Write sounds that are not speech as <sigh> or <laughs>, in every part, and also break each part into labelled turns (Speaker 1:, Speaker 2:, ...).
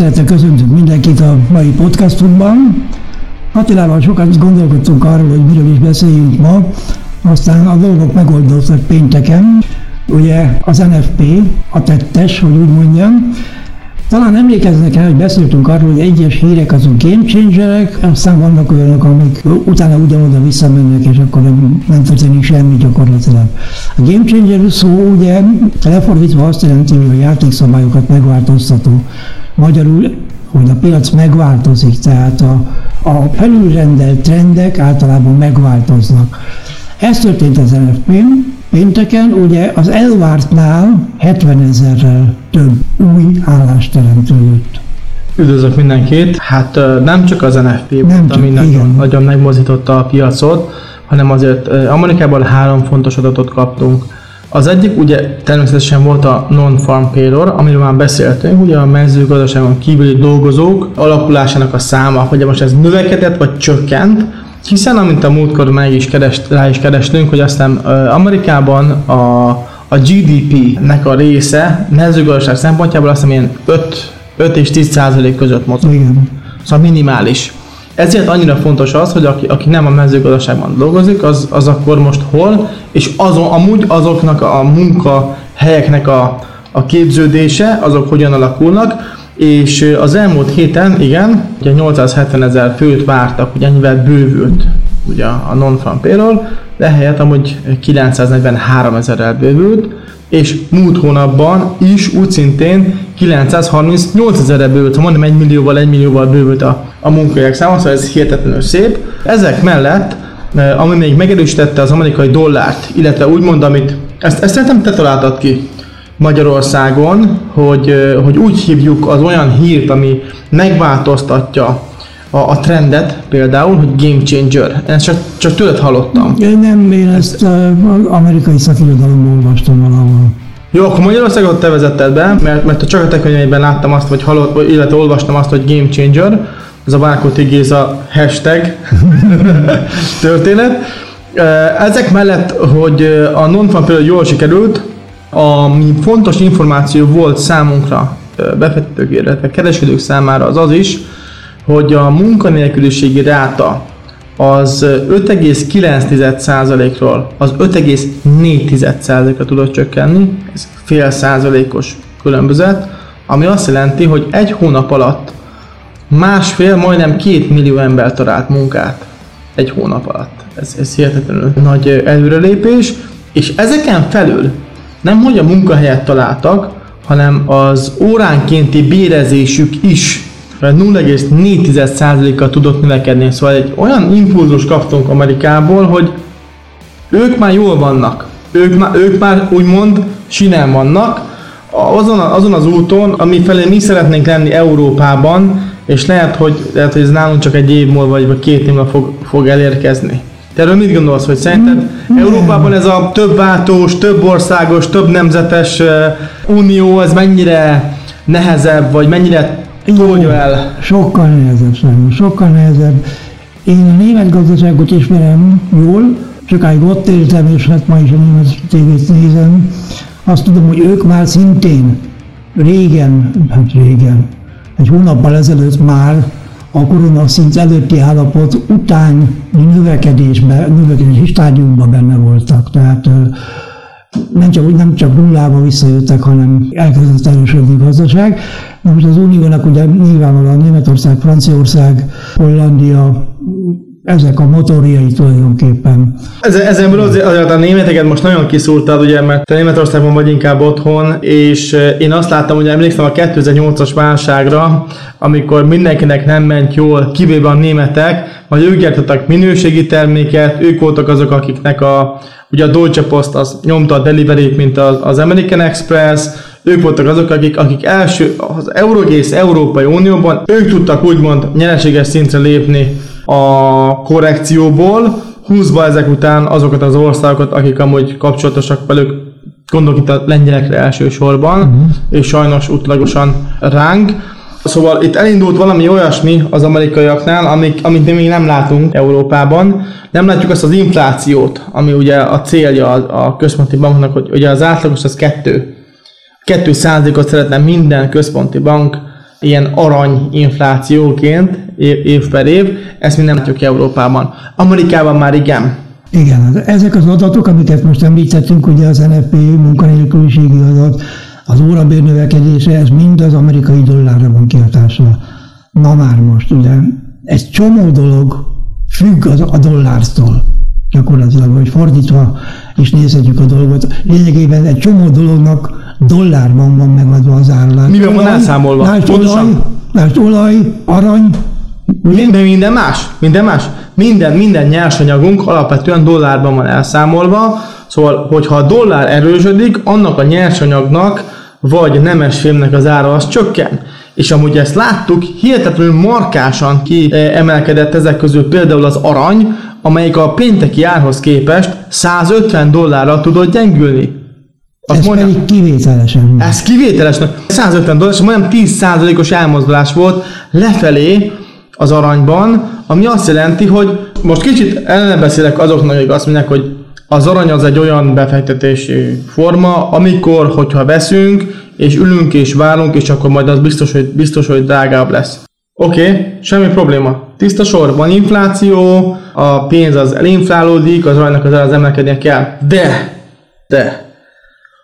Speaker 1: Tisztelettel köszöntünk mindenkit a mai podcastunkban. Attilával sokat gondolkodtunk arról, hogy miről is beszéljünk ma, aztán a dolgok megoldódtak pénteken. Ugye az NFP, a tettes, hogy úgy mondjam, talán emlékeznek el, hogy beszéltünk arról, hogy egyes hírek azok game changerek, aztán vannak olyanok, amik utána ugyanoda visszamennek, és akkor nem, nem történik semmi gyakorlatilag. A game changer szó ugye lefordítva azt jelenti, hogy a játékszabályokat megváltoztató. Magyarul hogy a piac megváltozik, tehát a, a felülrendelt trendek általában megváltoznak. Ez történt az NFP-n, Pénteken ugye az elvártnál 70 ezerrel több új állást teremtődött.
Speaker 2: Üdvözlök mindenkit! Hát nem csak az NFP volt, ami nagyon, nagyon megmozította a piacot, hanem azért Amerikában három fontos adatot kaptunk. Az egyik ugye természetesen volt a non-farm payroll, amiről már beszéltünk, ugye a mezőgazdaságon kívüli dolgozók alakulásának a száma, hogy most ez növekedett vagy csökkent, hiszen amint a múltkor meg is kerest, rá is kerestünk, hogy aztán Amerikában a, a GDP-nek a része mezőgazdaság szempontjából azt hiszem ilyen 5, 5 és 10 százalék között mozog. Igen. Szóval minimális. Ezért annyira fontos az, hogy aki, aki nem a mezőgazdaságban dolgozik, az, az akkor most hol, és azon, amúgy azoknak a munkahelyeknek a, a képződése, azok hogyan alakulnak, és az elmúlt héten, igen, ugye 870 ezer főt vártak, ugye ennyivel bővült ugye a non-farm payroll, de helyett amúgy 943 ezerrel bővült, és múlt hónapban is úgy szintén 938 ezerre bővült, ha mondom 1 millióval, 1 millióval bővült a, a munkahelyek száma, szóval ez hihetetlenül szép. Ezek mellett, ami még megerősítette az amerikai dollárt, illetve úgymond, amit, ezt, ezt szerintem te találtad ki, Magyarországon, hogy, hogy úgy hívjuk az olyan hírt, ami megváltoztatja a, a trendet például, hogy game changer. Ezt csak, csak tőled hallottam.
Speaker 1: Én nem, én ezt az amerikai szakirodalomból olvastam valahol.
Speaker 2: Jó, akkor Magyarországot te vezetted be, mert, mert csak a te könyveiben láttam azt, vagy hallott, illetve olvastam azt, hogy game changer, ez a Vákoti Géza hashtag <laughs> történet. Ezek mellett, hogy a non például jól sikerült, ami fontos információ volt számunkra, befektetők, illetve kereskedők számára az az is, hogy a munkanélküliségi ráta az 5,9%-ról az 5,4%-ra tudott csökkenni, ez fél százalékos különbözet, ami azt jelenti, hogy egy hónap alatt másfél, majdnem két millió ember talált munkát egy hónap alatt. Ez, ez hihetetlenül nagy előrelépés, és ezeken felül nem hogy a munkahelyet találtak, hanem az óránkénti bérezésük is 0,4%-kal tudott növekedni. Szóval egy olyan impulzus kaptunk Amerikából, hogy ők már jól vannak. Ők már, ők már úgymond sinem vannak, azon, azon az úton, ami felé mi szeretnénk lenni Európában, és lehet, hogy, lehet, hogy ez nálunk csak egy év múlva, vagy két év múlva fog, fog elérkezni. Te erről mit gondolsz, hogy szerinted. Európában ez a több váltós, több országos, több nemzetes uh, unió, ez mennyire nehezebb, vagy mennyire tolja el?
Speaker 1: Sokkal nehezebb, szerintem, sokkal nehezebb. Én a német gazdaságot ismerem jól, sokáig ott éltem, és hát ma is a német tévét nézem. Azt tudom, hogy ők már szintén régen, hát régen, egy hónappal ezelőtt már a koronaszint előtti állapot utáni növekedésben, növekedési stádiumban benne voltak. Tehát nem csak, nem csak nullába visszajöttek, hanem elkezdett erősödni a gazdaság. Na most az Uniónak ugye nyilvánvalóan Németország, Franciaország, Hollandia, ezek a motorjai tulajdonképpen.
Speaker 2: Ezen, ezen azért, azért a németeket most nagyon kiszúrtad, ugye, mert te Németországban vagy inkább otthon, és én azt láttam, hogy emlékszem a 2008-as válságra, amikor mindenkinek nem ment jól, kivéve a németek, vagy ők gyártottak minőségi terméket, ők voltak azok, akiknek a, ugye a Deutsche Post az nyomta a delivery mint az, az American Express, ők voltak azok, akik, akik első, az Eurogész Európai Unióban, ők tudtak úgymond nyereséges szintre lépni a korrekcióból, húzva ezek után azokat az országokat, akik amúgy kapcsolatosak velük, gondolok itt a lengyelekre elsősorban, uh-huh. és sajnos utlagosan ránk. Szóval itt elindult valami olyasmi az amerikaiaknál, amik, amit mi még nem látunk Európában. Nem látjuk azt az inflációt, ami ugye a célja a, a központi banknak, hogy ugye az átlagos az kettő. Kettő százalékot szeretne minden központi bank ilyen arany inflációként év per év, ezt mi nem látjuk Európában. Amerikában már igen.
Speaker 1: Igen, hát ezek az adatok, amiket most említettünk, ugye az NFP munkanélküliségi adat, az órabér növekedése, ez mind az amerikai dollárra van kihatással. Na már most, ugye, egy csomó dolog függ az, a dollártól gyakorlatilag, vagy fordítva is nézhetjük a dolgot. Lényegében egy csomó dolognak dollárban van megadva az árulás.
Speaker 2: Mivel van elszámolva?
Speaker 1: Lásd olaj, lásd olaj, arany.
Speaker 2: Minden, minden más, minden más. Minden, minden nyersanyagunk alapvetően dollárban van elszámolva, szóval, hogyha a dollár erősödik, annak a nyersanyagnak vagy nemesfémnek az ára az csökken. És amúgy ezt láttuk, hihetetlenül markásan kiemelkedett ezek közül például az arany, amelyik a pénteki árhoz képest 150 dollárra tudott gyengülni.
Speaker 1: Azt ez mondja, pedig kivételesen.
Speaker 2: Ez kivételesen. 150 dollár, és majdnem 10%-os elmozdulás volt lefelé az aranyban, ami azt jelenti, hogy most kicsit ellene beszélek azoknak, akik azt mondják, hogy az arany az egy olyan befektetési forma, amikor, hogyha veszünk, és ülünk és várunk, és akkor majd az biztos, hogy, biztos, hogy drágább lesz. Oké, okay, semmi probléma. Tiszta sor, van infláció, a pénz az elinflálódik, az aranynak az az emelkednie kell. De, de,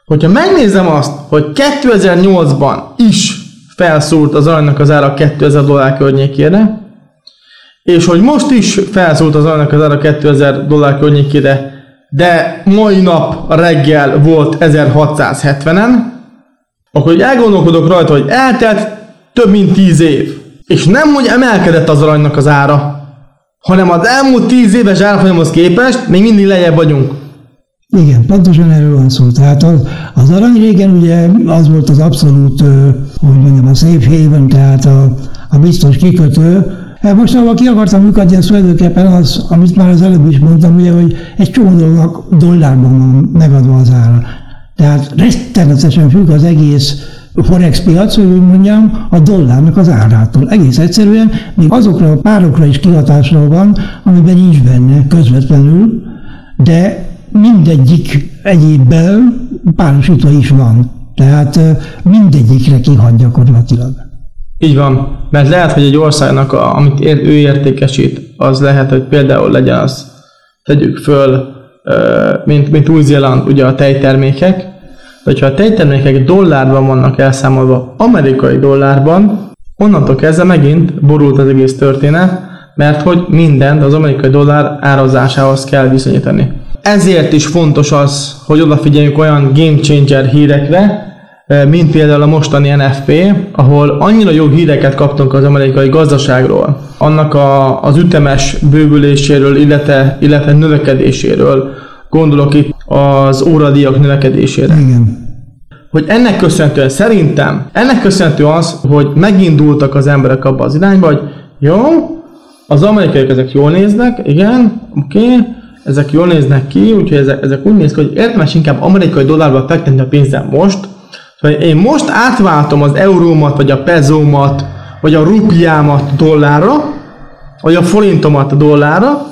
Speaker 2: hogyha megnézem azt, hogy 2008-ban is felszúrt az aranynak az ára 2000 dollár környékére, és hogy most is felszúrt az aranynak az ára 2000 dollár környékére, de mai nap reggel volt 1670-en, akkor hogy elgondolkodok rajta, hogy eltelt több mint 10 év, és nem, hogy emelkedett az aranynak az ára, hanem az elmúlt 10 éves árfolyamhoz képest még mindig lejjebb vagyunk.
Speaker 1: Igen, pontosan erről van szó. Tehát az, az arany régen ugye az volt az abszolút, hogy mondjam, a safe haven, tehát a, a biztos kikötő, Hát most, ahol ki akartam lyukadni, az tulajdonképpen az, amit már az előbb is mondtam, ugye, hogy egy csomó dolognak dollárban van megadva az ára. Tehát rettenetesen függ az egész forex piac, hogy mondjam, a dollárnak az árától. Egész egyszerűen még azokra a párokra is kihatásra van, amiben nincs benne közvetlenül, de mindegyik egyébben párosítva is van. Tehát mindegyikre kihat gyakorlatilag.
Speaker 2: Így van, mert lehet, hogy egy országnak, a, amit ő értékesít, az lehet, hogy például legyen az, tegyük föl, mint, mint Új-Zéland, ugye a tejtermékek, de hogyha a tejtermékek dollárban vannak elszámolva amerikai dollárban, onnantól kezdve megint borult az egész történet, mert hogy mindent az amerikai dollár árazásához kell viszonyítani. Ezért is fontos az, hogy odafigyeljünk olyan game changer hírekre, mint például a mostani NFP, ahol annyira jó híreket kaptunk az amerikai gazdaságról, annak a, az ütemes bővüléséről, illetve, illetve növekedéséről, gondolok itt az óradíjak növekedésére.
Speaker 1: Igen.
Speaker 2: Hogy ennek köszönhetően szerintem, ennek köszönhető az, hogy megindultak az emberek abba az irányba, hogy jó, az amerikaiak ezek jól néznek, igen, oké, okay, ezek jól néznek ki, úgyhogy ezek, ezek úgy néz ki, hogy érdemes inkább amerikai dollárba fektetni a pénzem most, Szóval én most átváltom az eurómat, vagy a pezómat, vagy a rupiámat dollárra, vagy a forintomat dollárra,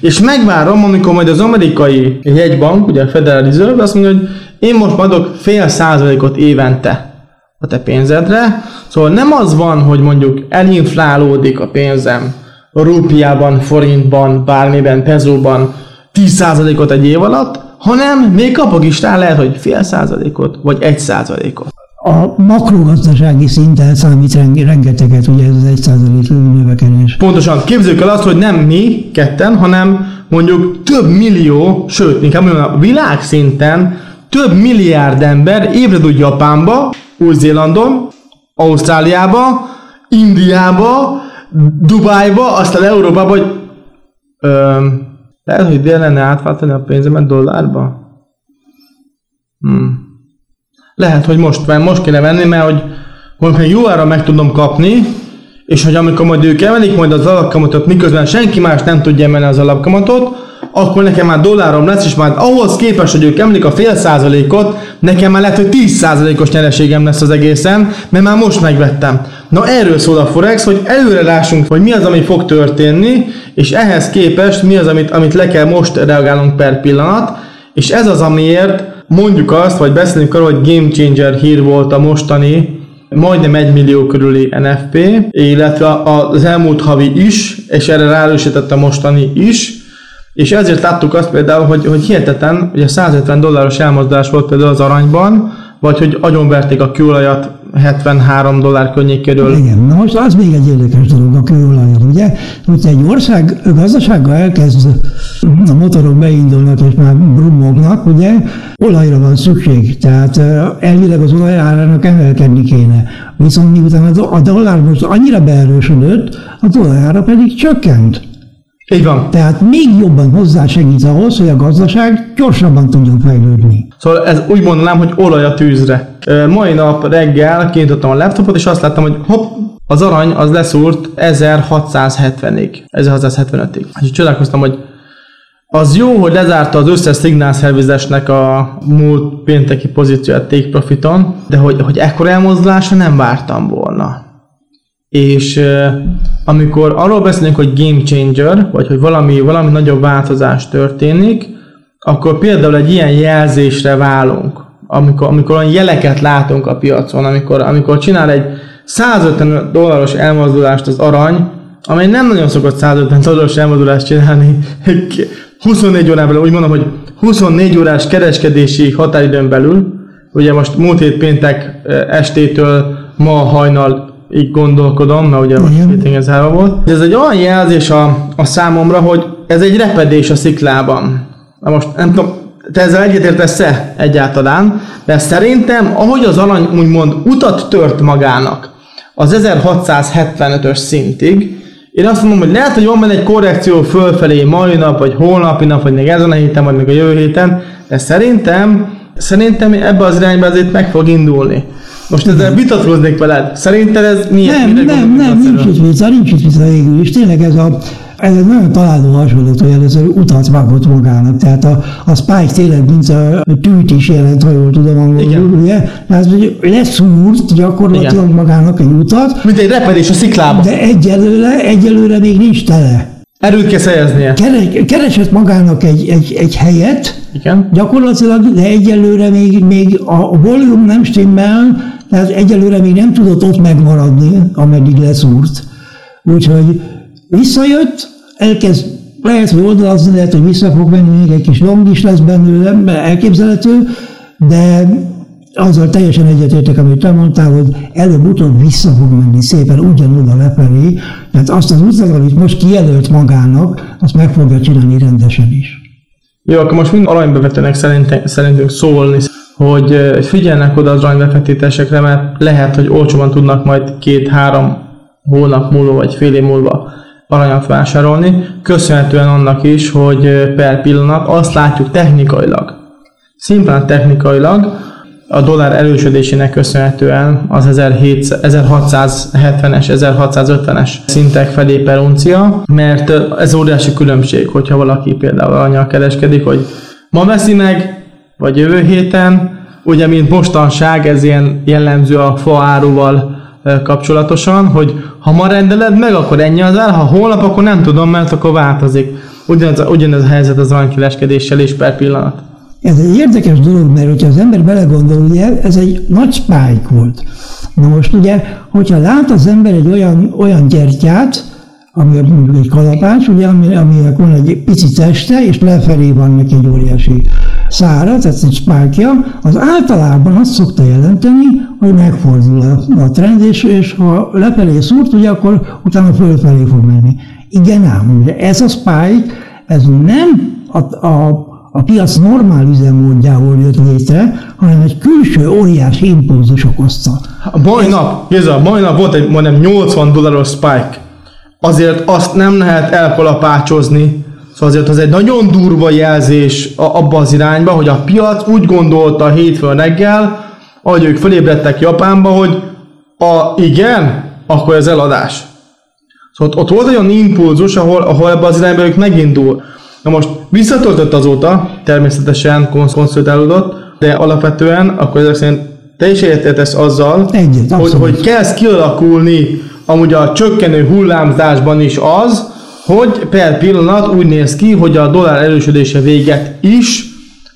Speaker 2: és megvárom, amikor majd az amerikai jegybank, ugye a Federal Reserve azt mondja, hogy én most adok fél százalékot évente a te pénzedre, szóval nem az van, hogy mondjuk elinflálódik a pénzem a rupiában, forintban, bármiben, pezóban 10%-ot egy év alatt, hanem még kapok is rá lehet, hogy fél százalékot, vagy egy százalékot.
Speaker 1: A makrogazdasági szinten számít rengeteget, ugye ez az egy százalék növekedés.
Speaker 2: Pontosan, képzeljük el azt, hogy nem mi ketten, hanem mondjuk több millió, sőt, inkább mondjam, a világszinten több milliárd ember évre tud Japánba, Új-Zélandon, Ausztráliába, Indiába, Dubájba, aztán Európába, hogy öm, lehet, hogy dél lenne átváltani a pénzemet dollárba? Hmm. Lehet, hogy most, mert most kéne venni, mert hogy mondjuk jó ára meg tudom kapni, és hogy amikor majd ők emelik majd az alapkamatot, miközben senki más nem tudja emelni az alapkamatot, akkor nekem már dollárom lesz, és már ahhoz képest, hogy ők emlik a fél százalékot, nekem már lehet, hogy 10 százalékos nyereségem lesz az egészen, mert már most megvettem. Na erről szól a Forex, hogy előre lássunk, hogy mi az, ami fog történni, és ehhez képest mi az, amit, amit le kell most reagálnunk per pillanat, és ez az, amiért mondjuk azt, vagy beszélünk arról, hogy game changer hír volt a mostani majdnem 1 millió körüli NFP, illetve az elmúlt havi is, és erre ráerősített a mostani is, és ezért láttuk azt például, hogy, hogy hihetetlen, hogy a 150 dolláros elmozdulás volt például az aranyban, vagy hogy agyonverték a kőolajat 73 dollár környékéről.
Speaker 1: Igen, na most az még egy érdekes dolog a kőolajat, ugye? Hogy egy ország gazdasággal elkezd a motorok beindulnak és már brummognak, ugye, olajra van szükség, tehát elvileg az olaj árának emelkedni kéne. Viszont miután a dollár most annyira beerősödött, a dollár pedig csökkent.
Speaker 2: Így van.
Speaker 1: Tehát még jobban hozzásegít ahhoz, hogy a gazdaság gyorsabban tudjon fejlődni.
Speaker 2: Szóval ez úgy mondanám, hogy olaj a tűzre. Mai nap reggel kinyitottam a laptopot, és azt láttam, hogy hopp, az arany az leszúrt 1670-ig, 1675-ig. És csodálkoztam, hogy az jó, hogy lezárta az összes szignálszervizesnek a múlt pénteki pozícióját take profiton, de hogy, hogy ekkor elmozdulásra nem vártam volna. És amikor arról beszélünk, hogy game changer, vagy hogy valami, valami nagyobb változás történik, akkor például egy ilyen jelzésre válunk, amikor, amikor olyan jeleket látunk a piacon, amikor, amikor csinál egy 150 dolláros elmozdulást az arany, amely nem nagyon szokott 150 dolláros elmozdulást csinálni. <laughs> 24 órán belül, úgy mondom, hogy 24 órás kereskedési határidőn belül, ugye most múlt hét péntek estétől ma hajnal így gondolkodom, mert ugye most meeting ez volt. Ez egy olyan jelzés a, a számomra, hogy ez egy repedés a sziklában. Na most nem tudom, te ezzel egyetértesz-e egyáltalán, de szerintem, ahogy az arany úgymond utat tört magának az 1675-ös szintig, én azt mondom, hogy lehet, hogy van benne egy korrekció fölfelé mai nap, vagy holnapi nap, vagy még ezen a héten, vagy még a jövő héten, de szerintem, szerintem ebbe az irányba azért meg fog indulni. Most ezzel vitatkoznék veled. Szerinted ez milyen?
Speaker 1: Nem, nem, nem, nincs itt vissza, nincs itt vissza végül is. Tényleg ez a, ez egy nagyon találó hasonlat, hogy először utat vágott magának. Tehát a, a Spike tényleg, mint a tűt is jelent, ha jól tudom angolul, ugye? Tehát, hogy leszúrt gyakorlatilag Igen. magának egy utat.
Speaker 2: Mint egy repedés a sziklában.
Speaker 1: De egyelőre, egyelőre még nincs tele.
Speaker 2: Erőt kell szereznie.
Speaker 1: Keresett magának egy, egy, egy helyet,
Speaker 2: Igen.
Speaker 1: gyakorlatilag, de egyelőre még, még a volume nem stimmel, tehát egyelőre még nem tudott ott megmaradni, ameddig leszúrt. Úgyhogy visszajött, elkezd, lehet, hogy oldalazni, lehet, hogy vissza fog menni, még egy kis long is lesz belőle, elképzelhető, de azzal teljesen egyetértek, amit te mondtál, hogy előbb-utóbb vissza fog menni szépen ugyanoda lefelé, tehát azt az utat, amit most kijelölt magának, azt meg fogja csinálni rendesen is.
Speaker 2: Jó, akkor most mind aranybevetőnek szerintünk, szerintünk szólni hogy figyelnek oda az aranybefektetésekre, mert lehet, hogy olcsóban tudnak majd két-három hónap múlva vagy fél év múlva aranyat vásárolni, köszönhetően annak is, hogy per pillanat azt látjuk technikailag, szimplán technikailag, a dollár erősödésének köszönhetően az 1670-es, 1650-es szintek felé per uncia, mert ez óriási különbség, hogyha valaki például aranyal kereskedik, hogy ma veszi meg, vagy jövő héten, ugye mint mostanság, ez ilyen jellemző a faáruval kapcsolatosan, hogy ha ma rendeled meg, akkor ennyi az el, ha holnap, akkor nem tudom, mert akkor változik. Ugyanez, ugyanez a helyzet az aranykereskedéssel is per pillanat.
Speaker 1: Ez egy érdekes dolog, mert hogyha az ember belegondol, ugye ez egy nagy spike volt. Na most ugye, hogyha lát az ember egy olyan, olyan gyertyát, ami egy kalapács, ugye, ami, aminek van egy pici teste, és lefelé van neki egy óriási szára, tehát egy spákja, az általában azt szokta jelenteni, hogy megfordul a, a trend, és, és ha lefelé szúrt, ugye, akkor utána fölfelé fog menni. Igen ám, ugye ez a spike, ez nem a, a, a piac normál üzemmódjából jött létre, hanem egy külső óriási impulzus okozta.
Speaker 2: A mai nap, Géza, mai nap volt egy majdnem 80 dolláros spike. Azért azt nem lehet elkalapácsozni, Szóval azért az egy nagyon durva jelzés abba az irányba, hogy a piac úgy gondolta a hétfőn reggel, ahogy ők felébredtek Japánba, hogy a igen, akkor ez eladás. Szóval ott, ott volt egy olyan impulzus, ahol, ahol ebbe az irányba ők megindul. Na most visszatöltött azóta, természetesen konszolidálódott, de alapvetően akkor ezek szerint te is értesz azzal,
Speaker 1: Egyet,
Speaker 2: hogy, hogy kezd kialakulni amúgy a csökkenő hullámzásban is az, hogy per pillanat úgy néz ki, hogy a dollár erősödése véget is,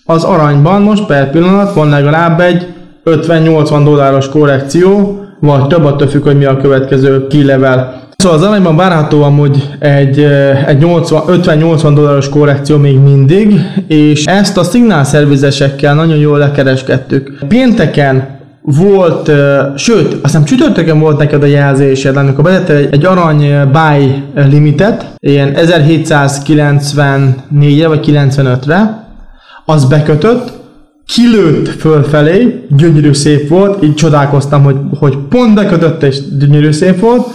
Speaker 2: az aranyban most per pillanat van legalább egy 50-80 dolláros korrekció, vagy több, attól függ, hogy mi a következő kilevel. Szóval az aranyban várható amúgy egy, egy 50-80 dolláros korrekció még mindig, és ezt a szignálszervizesekkel nagyon jól lekereskedtük. Pénteken volt, sőt, azt hiszem csütörtökön volt neked a jelzésed, amikor bedette egy, egy arany buy limitet, ilyen 1794-re vagy 95-re, az bekötött, kilőtt fölfelé, gyönyörű szép volt, így csodálkoztam, hogy, hogy pont bekötött és gyönyörű szép volt,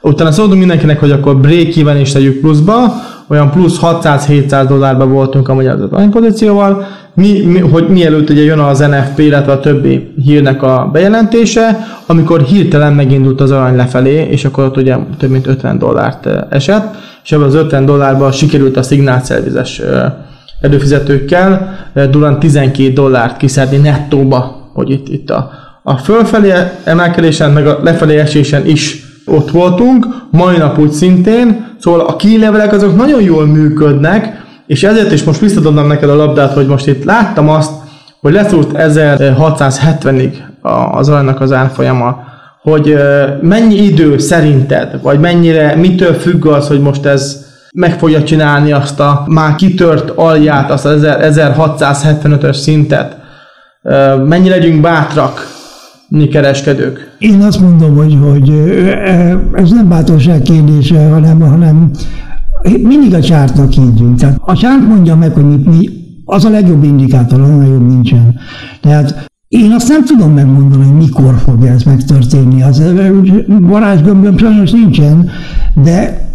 Speaker 2: utána szóltunk mindenkinek, hogy akkor break even is tegyük pluszba, olyan plusz 600-700 dollárba voltunk amúgy az aranypozícióval, mi, mi, hogy mielőtt ugye jön az NFP, illetve a többi hírnek a bejelentése, amikor hirtelen megindult az arany lefelé, és akkor ott ugye több mint 50 dollárt esett, és ebből az 50 dollárban sikerült a szignálszervizes előfizetőkkel durán 12 dollárt kiszedni nettóba, hogy itt, itt a, a fölfelé emelkedésen, meg a lefelé esésen is ott voltunk, mai nap úgy szintén, szóval a kílevelek azok nagyon jól működnek, és ezért is most visszadobnám neked a labdát, hogy most itt láttam azt, hogy leszúrt 1670-ig az aranynak az árfolyama, hogy mennyi idő szerinted, vagy mennyire, mitől függ az, hogy most ez meg fogja csinálni azt a már kitört alját, azt az 1675-ös szintet. Mennyi legyünk bátrak, kereskedők?
Speaker 1: Én azt mondom, hogy, hogy ez nem bátorság kérdése, hanem, hanem mindig a csártnak hívjunk. Tehát a csárt mondja meg, hogy mi, mi az a legjobb indikátor, a nagyobb nincsen. Tehát én azt nem tudom megmondani, hogy mikor fog ez megtörténni. Az varázsgömböm sajnos nincsen, de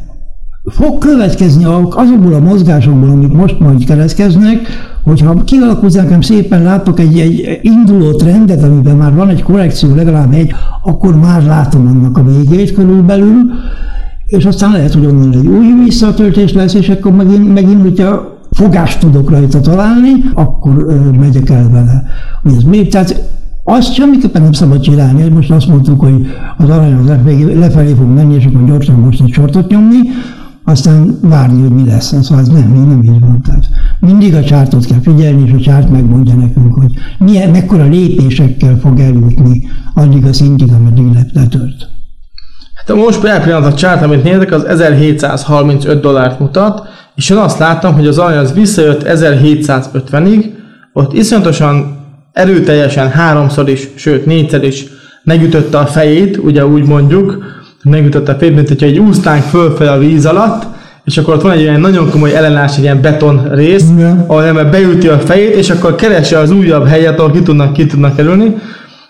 Speaker 1: fog következni azokból a mozgásokból, amik most majd keletkeznek, hogyha kialakulsz nekem szépen látok egy, egy induló trendet, amiben már van egy korrekció, legalább egy, akkor már látom annak a végét körülbelül, és aztán lehet, hogy onnan egy új visszatöltés lesz, és akkor megint, megint hogyha fogást tudok rajta találni, akkor ö, megyek el vele. Hogy ez még, tehát azt semmiképpen nem szabad csinálni, hogy most azt mondtuk, hogy az arany az lefelé fog menni, és akkor gyorsan most egy sortot nyomni, aztán várni, hogy mi lesz. Szóval ez nem, nem így van. Tehát mindig a csártot kell figyelni, és a csárt megmondja nekünk, hogy milyen, mekkora lépésekkel fog eljutni addig a szintig, ameddig letört.
Speaker 2: Hát most per pillanat a csárt, amit nézek, az 1735 dollárt mutat, és én azt láttam, hogy az arany az visszajött 1750-ig, ott iszonyatosan erőteljesen háromszor is, sőt négyszer is megütötte a fejét, ugye úgy mondjuk, megütötte a fejét, mint hogyha egy úsztánk fölfel a víz alatt, és akkor ott van egy olyan nagyon komoly ellenállás, egy ilyen beton rész, Igen. ahol ember beüti a fejét, és akkor keresi az újabb helyet, ahol ki tudnak, ki tudnak kerülni,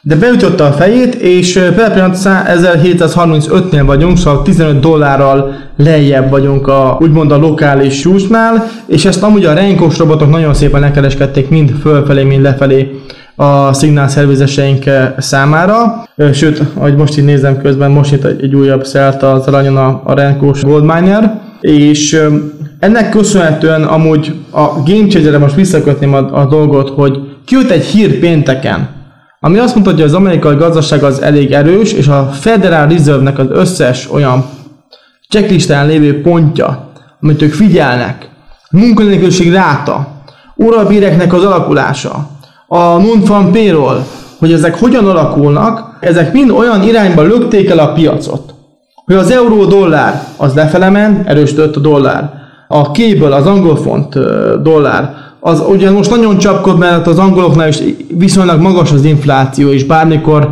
Speaker 2: de beütötte a fejét, és per pillanat 1735-nél vagyunk, szóval 15 dollárral lejjebb vagyunk a, úgymond a lokális csúcsnál, és ezt amúgy a renkós robotok nagyon szépen lekereskedték mind fölfelé, mind lefelé a szignálszervizeseink számára. Sőt, ahogy most így nézem közben, most itt egy, újabb szelt az aranyon a, a renkós Goldminer, és ennek köszönhetően amúgy a Game Changer-re most visszakötném a, a dolgot, hogy kijött egy hír pénteken, ami azt mondta, hogy az amerikai gazdaság az elég erős, és a Federal Reserve-nek az összes olyan checklistán lévő pontja, amit ők figyelnek, munkanélküliség ráta, órabéreknek az alakulása, a non-farm payroll, hogy ezek hogyan alakulnak, ezek mind olyan irányba lökték el a piacot, hogy az euró-dollár az lefele ment, erősödött a dollár. A cable, az angol font dollár, az ugye most nagyon csapkod, mert az angoloknál is viszonylag magas az infláció, és bármikor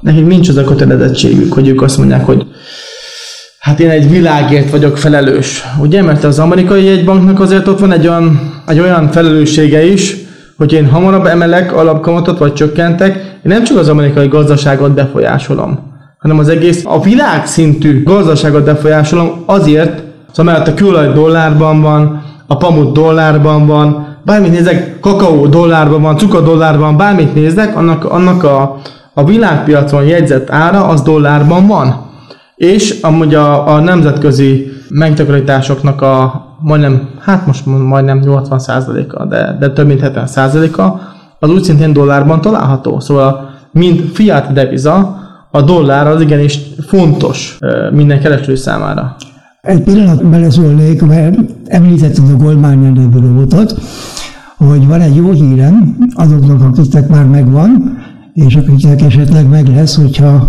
Speaker 2: nekik nincs az a kötelezettségük, hogy ők azt mondják, hogy hát én egy világért vagyok felelős. Ugye, mert az amerikai jegybanknak azért ott van egy olyan, egy olyan felelőssége is, hogy én hamarabb emelek alapkamatot, vagy csökkentek, én nem csak az amerikai gazdaságot befolyásolom, hanem az egész a világszintű gazdaságot befolyásolom azért, szóval mert a kőolaj dollárban van, a pamut dollárban van, bármit nézek, kakaó dollárban van, cukor dollárban, bármit nézek, annak, annak a, a világpiacon jegyzett ára az dollárban van. És amúgy a, a nemzetközi megtakarításoknak a majdnem, hát most majdnem 80%-a, de, de több mint 70%-a, az úgy szintén dollárban található. Szóval, mint fiat deviza, a dollár az igenis fontos minden kereskedő számára.
Speaker 1: Egy pillanat beleszólnék, mert említetted a Goldmine nevű robotot, hogy van egy jó hírem azoknak, akiknek már megvan, és akiknek esetleg meg lesz, hogyha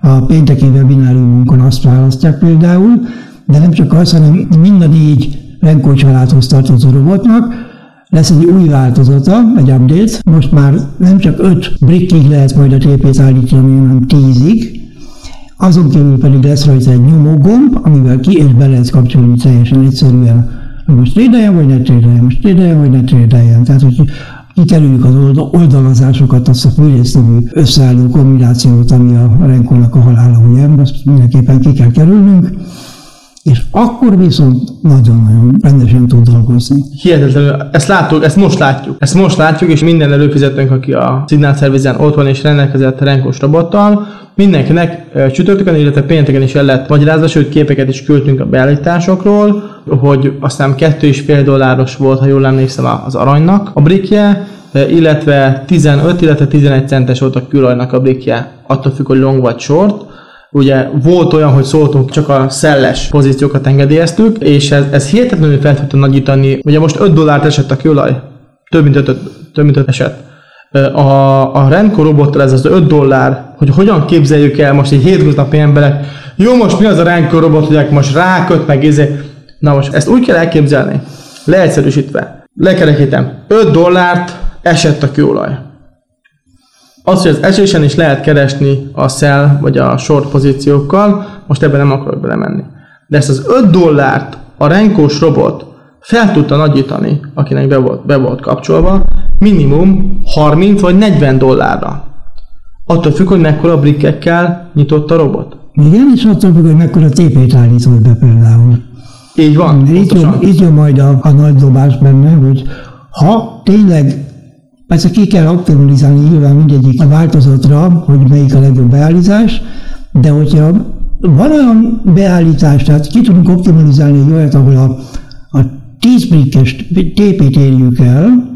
Speaker 1: a pénteki webináriumunkon azt választják például, de nem csak az, hanem mind a négy Renko családhoz tartozó robotnak lesz egy új változata, egy update. Most már nem csak 5 brickig lehet majd a TP-t állítani, hanem 10-ig. Azon kívül pedig lesz rajta egy nyomógomb, amivel ki és be lehet kapcsolni teljesen egyszerűen. Most trédeljen, vagy ne trédeljen, most trédeljen, vagy ne trédeljen. Tehát, hogy kikerüljük az oldalazásokat, azt a fűrésztevő összeálló kombinációt, ami a renkónak a halála, ugye, azt mindenképpen ki kell kerülnünk és akkor viszont nagyon-nagyon rendesen tud dolgozni.
Speaker 2: Hihetetlenül. Ezt látjuk, ezt most látjuk. Ezt most látjuk, és minden előfizetőnk, aki a szignálszervizen ott van és rendelkezett renkos robottal, mindenkinek csütörtökön, illetve pénteken is el lett magyarázva, sőt képeket is küldtünk a beállításokról, hogy aztán kettő és fél dolláros volt, ha jól emlékszem, az aranynak a brikje, illetve 15, illetve 11 centes volt a külajnak a brikje, attól függ, hogy long vagy short Ugye volt olyan, hogy szóltunk, csak a szelles pozíciókat engedélyeztük, és ez, ez hihetetlenül fel tudta nagyítani. Ugye most 5 dollárt esett a kőolaj, több mint 5, több mint 5 eset. A, a Renko robottal ez az 5 dollár, hogy hogyan képzeljük el most egy hétköznapi emberek, jó, most mi az a Renko robot, hogy most ráköt, meg izé. Na most ezt úgy kell elképzelni, leegyszerűsítve. Lekerekítem, 5 dollárt esett a kőolaj. Az, hogy az esésen is lehet keresni a sell vagy a short pozíciókkal, most ebben nem akarok belemenni. De ezt az 5 dollárt a renkós robot fel tudta nagyítani, akinek be volt, be volt kapcsolva, minimum 30 vagy 40 dollárra. Attól függ, hogy mekkora brikkekkel nyitott a robot.
Speaker 1: Igen, és attól függ, hogy mekkora TP-t állított be például.
Speaker 2: Így van.
Speaker 1: Itt jön, itt jön majd a, a nagy dobás benne, hogy ha tényleg Persze ki kell optimalizálni nyilván mindegyik a változatra, hogy melyik a legjobb beállítás, de hogyha van olyan beállítás, tehát ki tudunk optimalizálni egy olyat, ahol a, a 10 brickes TP-t érjük el,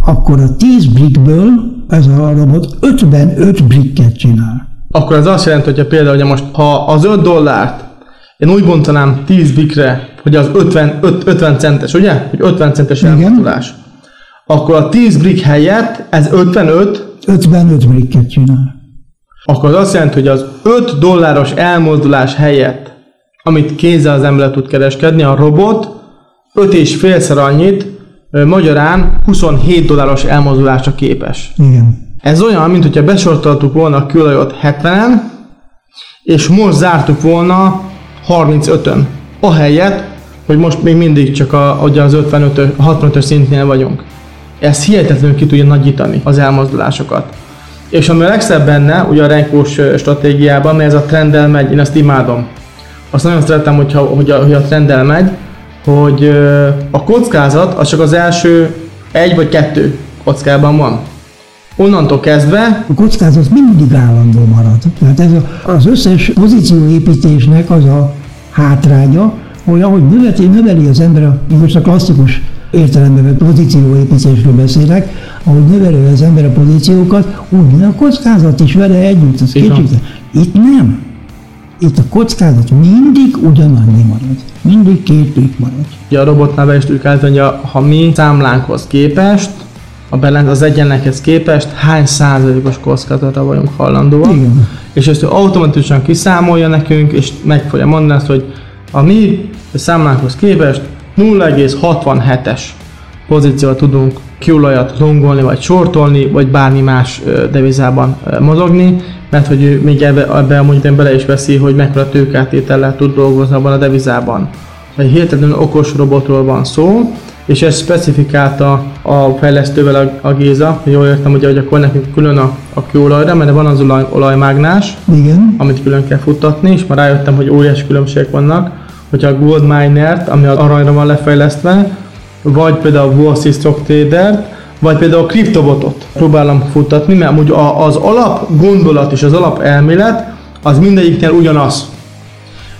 Speaker 1: akkor a 10 brickből ez a robot 55 bricket csinál.
Speaker 2: Akkor ez azt jelenti, hogy például, hogy most ha az 5 dollárt én úgy bontanám 10 brickre, hogy az 50, 50 centes, ugye? Hogy 50 centes elmozdulás akkor a 10 brick helyett ez 55
Speaker 1: 55 bricket csinál.
Speaker 2: Akkor az azt jelenti, hogy az 5 dolláros elmozdulás helyett, amit kézzel az ember tud kereskedni, a robot 5 és félszer annyit, magyarán 27 dolláros elmozdulásra képes.
Speaker 1: Igen.
Speaker 2: Ez olyan, mint hogyha besortoltuk volna a külajot 70-en, és most zártuk volna 35-ön. Ahelyett, hogy most még mindig csak a, az 55 65-ös szintnél vagyunk ez hihetetlenül ki tudja nagyítani az elmozdulásokat. És ami a legszebb benne, ugye a renkós stratégiában, mert ez a trendel megy, én azt imádom. Azt nagyon szeretem, hogyha, hogy, a, hogy a trendel megy, hogy a kockázat az csak az első egy vagy kettő kockában van. Onnantól kezdve...
Speaker 1: A kockázat mindig állandó marad. Tehát ez a, az összes pozícióépítésnek az a hátránya, hogy ahogy növeli, növeli az ember, a, most a klasszikus értelemben vett pozícióépítésről beszélek, ahogy növeli az ember a pozíciókat, úgy a kockázat is vele együtt, az kicsit. Itt nem. Itt a kockázat mindig ugyanannyi marad. Mindig két marad.
Speaker 2: Ja, a robotnál be is állítani, hogy ha mi számlánkhoz képest, a balance az egyenlethez képest hány százalékos kockázatra vagyunk hajlandóak.
Speaker 1: Igen.
Speaker 2: És ezt automatikusan kiszámolja nekünk, és meg fogja mondani azt, hogy a mi számlánkhoz képest 0,67-es pozícióval tudunk kiolajat longolni, vagy sortolni, vagy bármi más devizában mozogni, mert hogy ő még ebbe, ebbe amúgy bele is veszi, hogy mekkora tőkátétellel tud dolgozni abban a devizában. Egy hihetetlenül okos robotról van szó, és ezt specifikálta a fejlesztővel a, a Géza, jól értem, ugye, hogy akkor nekünk külön a, a kőolajra, mert van az olaj, olajmágnás,
Speaker 1: Igen.
Speaker 2: amit külön kell futtatni, és már rájöttem, hogy óriási különbségek vannak hogyha a Gold Miner-t, ami az aranyra van lefejlesztve, vagy például a Wall Street Stock Trader, vagy például a kriptobotot próbálom futtatni, mert amúgy az alap gondolat és az alap elmélet az mindegyiknél ugyanaz.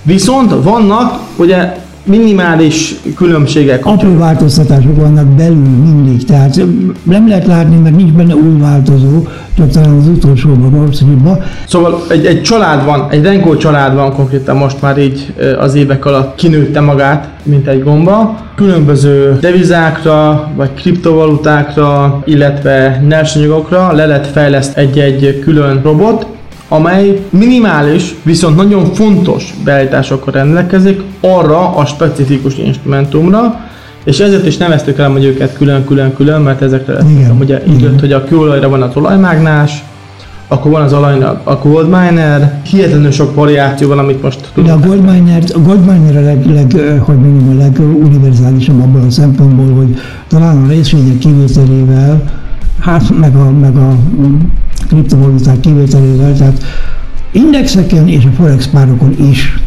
Speaker 2: Viszont vannak ugye minimális különbségek.
Speaker 1: Apró változtatások vannak belül mindig, tehát nem lehet látni, mert nincs benne új változó, csak talán az utolsóban, valószínűleg.
Speaker 2: Szóval egy, egy család van, egy Renko család van konkrétan most már így az évek alatt kinőtte magát, mint egy gomba. Különböző devizákra, vagy kriptovalutákra, illetve nyersanyagokra le lett fejleszt egy-egy külön robot, amely minimális, viszont nagyon fontos beállításokkal rendelkezik arra a specifikus instrumentumra, és ezért is neveztük el hogy őket külön-külön-külön, mert ezekre igen, ugye így jött, hogy a kőolajra van az olajmágnás, akkor van az alajnak a Goldminer, hihetetlenül sok variáció van, amit most
Speaker 1: tudunk. De a Goldminer, a Goldminer a leg, leg, hogy mondjam, a leguniverzálisabb abban a szempontból, hogy talán a részvények kivételével, hát meg a, meg a kriptovaluták kivételével, tehát indexeken és a forex párokon is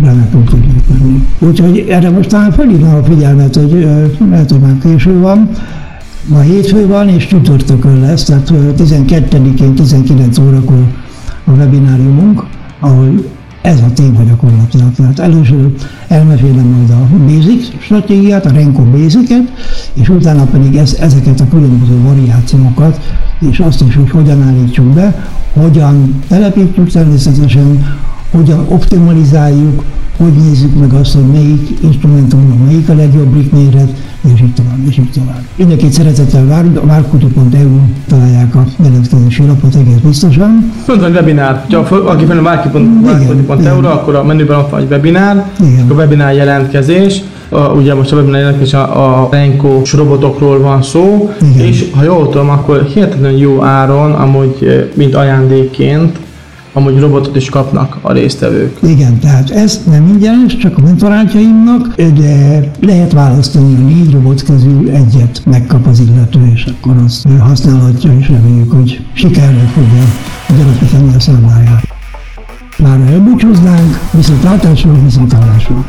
Speaker 1: remekül tudjuk menni. Úgyhogy erre most talán felhívnám a figyelmet, hogy lehet, hogy már késő van, Ma hétfő van, és csütörtökön lesz, tehát 12-én 19 órakor a webináriumunk, ahol ez a téma gyakorlatilag. Tehát először elmesélem majd a basic stratégiát, a Renko basic és utána pedig ez, ezeket a különböző variációkat, és azt is, hogy hogyan állítsuk be, hogyan telepítjük természetesen, hogyan optimalizáljuk, hogy nézzük meg azt, hogy melyik instrumentumnak melyik a legjobb brit méret, és így tovább, és így tovább. Mindenkit szeretettel várunk, a várkutó.eu találják a jelentkezési lapot egész biztosan.
Speaker 2: Pont van webinár, ha aki fenn a várkutó.eu-ra, akkor a menüben ott van egy webinár, igen. a webinár jelentkezés, a, ugye most a webinár jelentkezés a, a Renko robotokról van szó, igen. és ha jól tudom, akkor hihetetlen jó áron, amúgy mint ajándékként amúgy robotot is kapnak a résztvevők.
Speaker 1: Igen, tehát ez nem ingyenes, csak a mentorátjaimnak, de lehet választani a négy robot közül egyet megkap az illető, és akkor azt használhatja, és reméljük, hogy sikerrel fogja gyakorlatilag a számláját. Már elbúcsúznánk, viszont látásról, viszont hallásról.